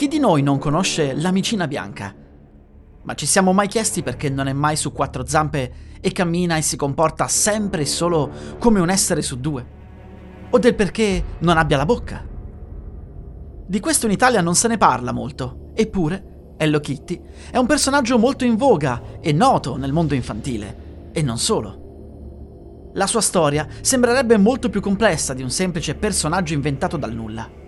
Chi di noi non conosce l'amicina bianca? Ma ci siamo mai chiesti perché non è mai su quattro zampe e cammina e si comporta sempre e solo come un essere su due? O del perché non abbia la bocca? Di questo in Italia non se ne parla molto, eppure Hello Kitty è un personaggio molto in voga e noto nel mondo infantile, e non solo. La sua storia sembrerebbe molto più complessa di un semplice personaggio inventato dal nulla.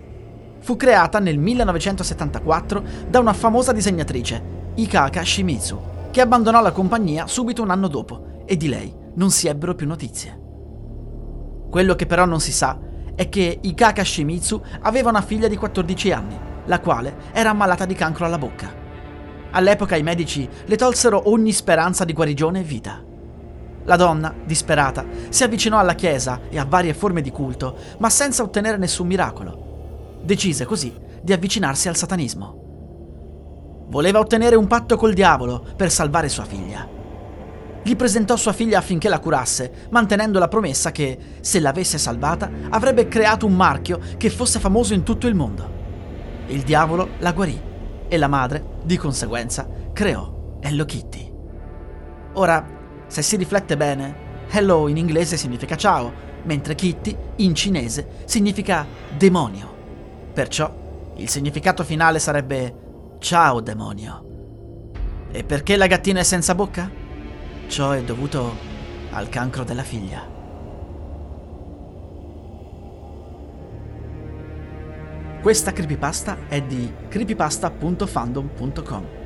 Fu creata nel 1974 da una famosa disegnatrice, Ikaka Shimizu, che abbandonò la compagnia subito un anno dopo e di lei non si ebbero più notizie. Quello che però non si sa è che Ikaka Shimizu aveva una figlia di 14 anni, la quale era ammalata di cancro alla bocca. All'epoca i medici le tolsero ogni speranza di guarigione e vita. La donna, disperata, si avvicinò alla chiesa e a varie forme di culto, ma senza ottenere nessun miracolo. Decise così di avvicinarsi al satanismo. Voleva ottenere un patto col diavolo per salvare sua figlia. Gli presentò sua figlia affinché la curasse, mantenendo la promessa che, se l'avesse salvata, avrebbe creato un marchio che fosse famoso in tutto il mondo. Il diavolo la guarì e la madre, di conseguenza, creò Hello Kitty. Ora, se si riflette bene, Hello in inglese significa ciao, mentre Kitty in cinese significa demonio. Perciò il significato finale sarebbe Ciao demonio. E perché la gattina è senza bocca? Ciò è dovuto al cancro della figlia. Questa creepypasta è di creepypasta.fandom.com.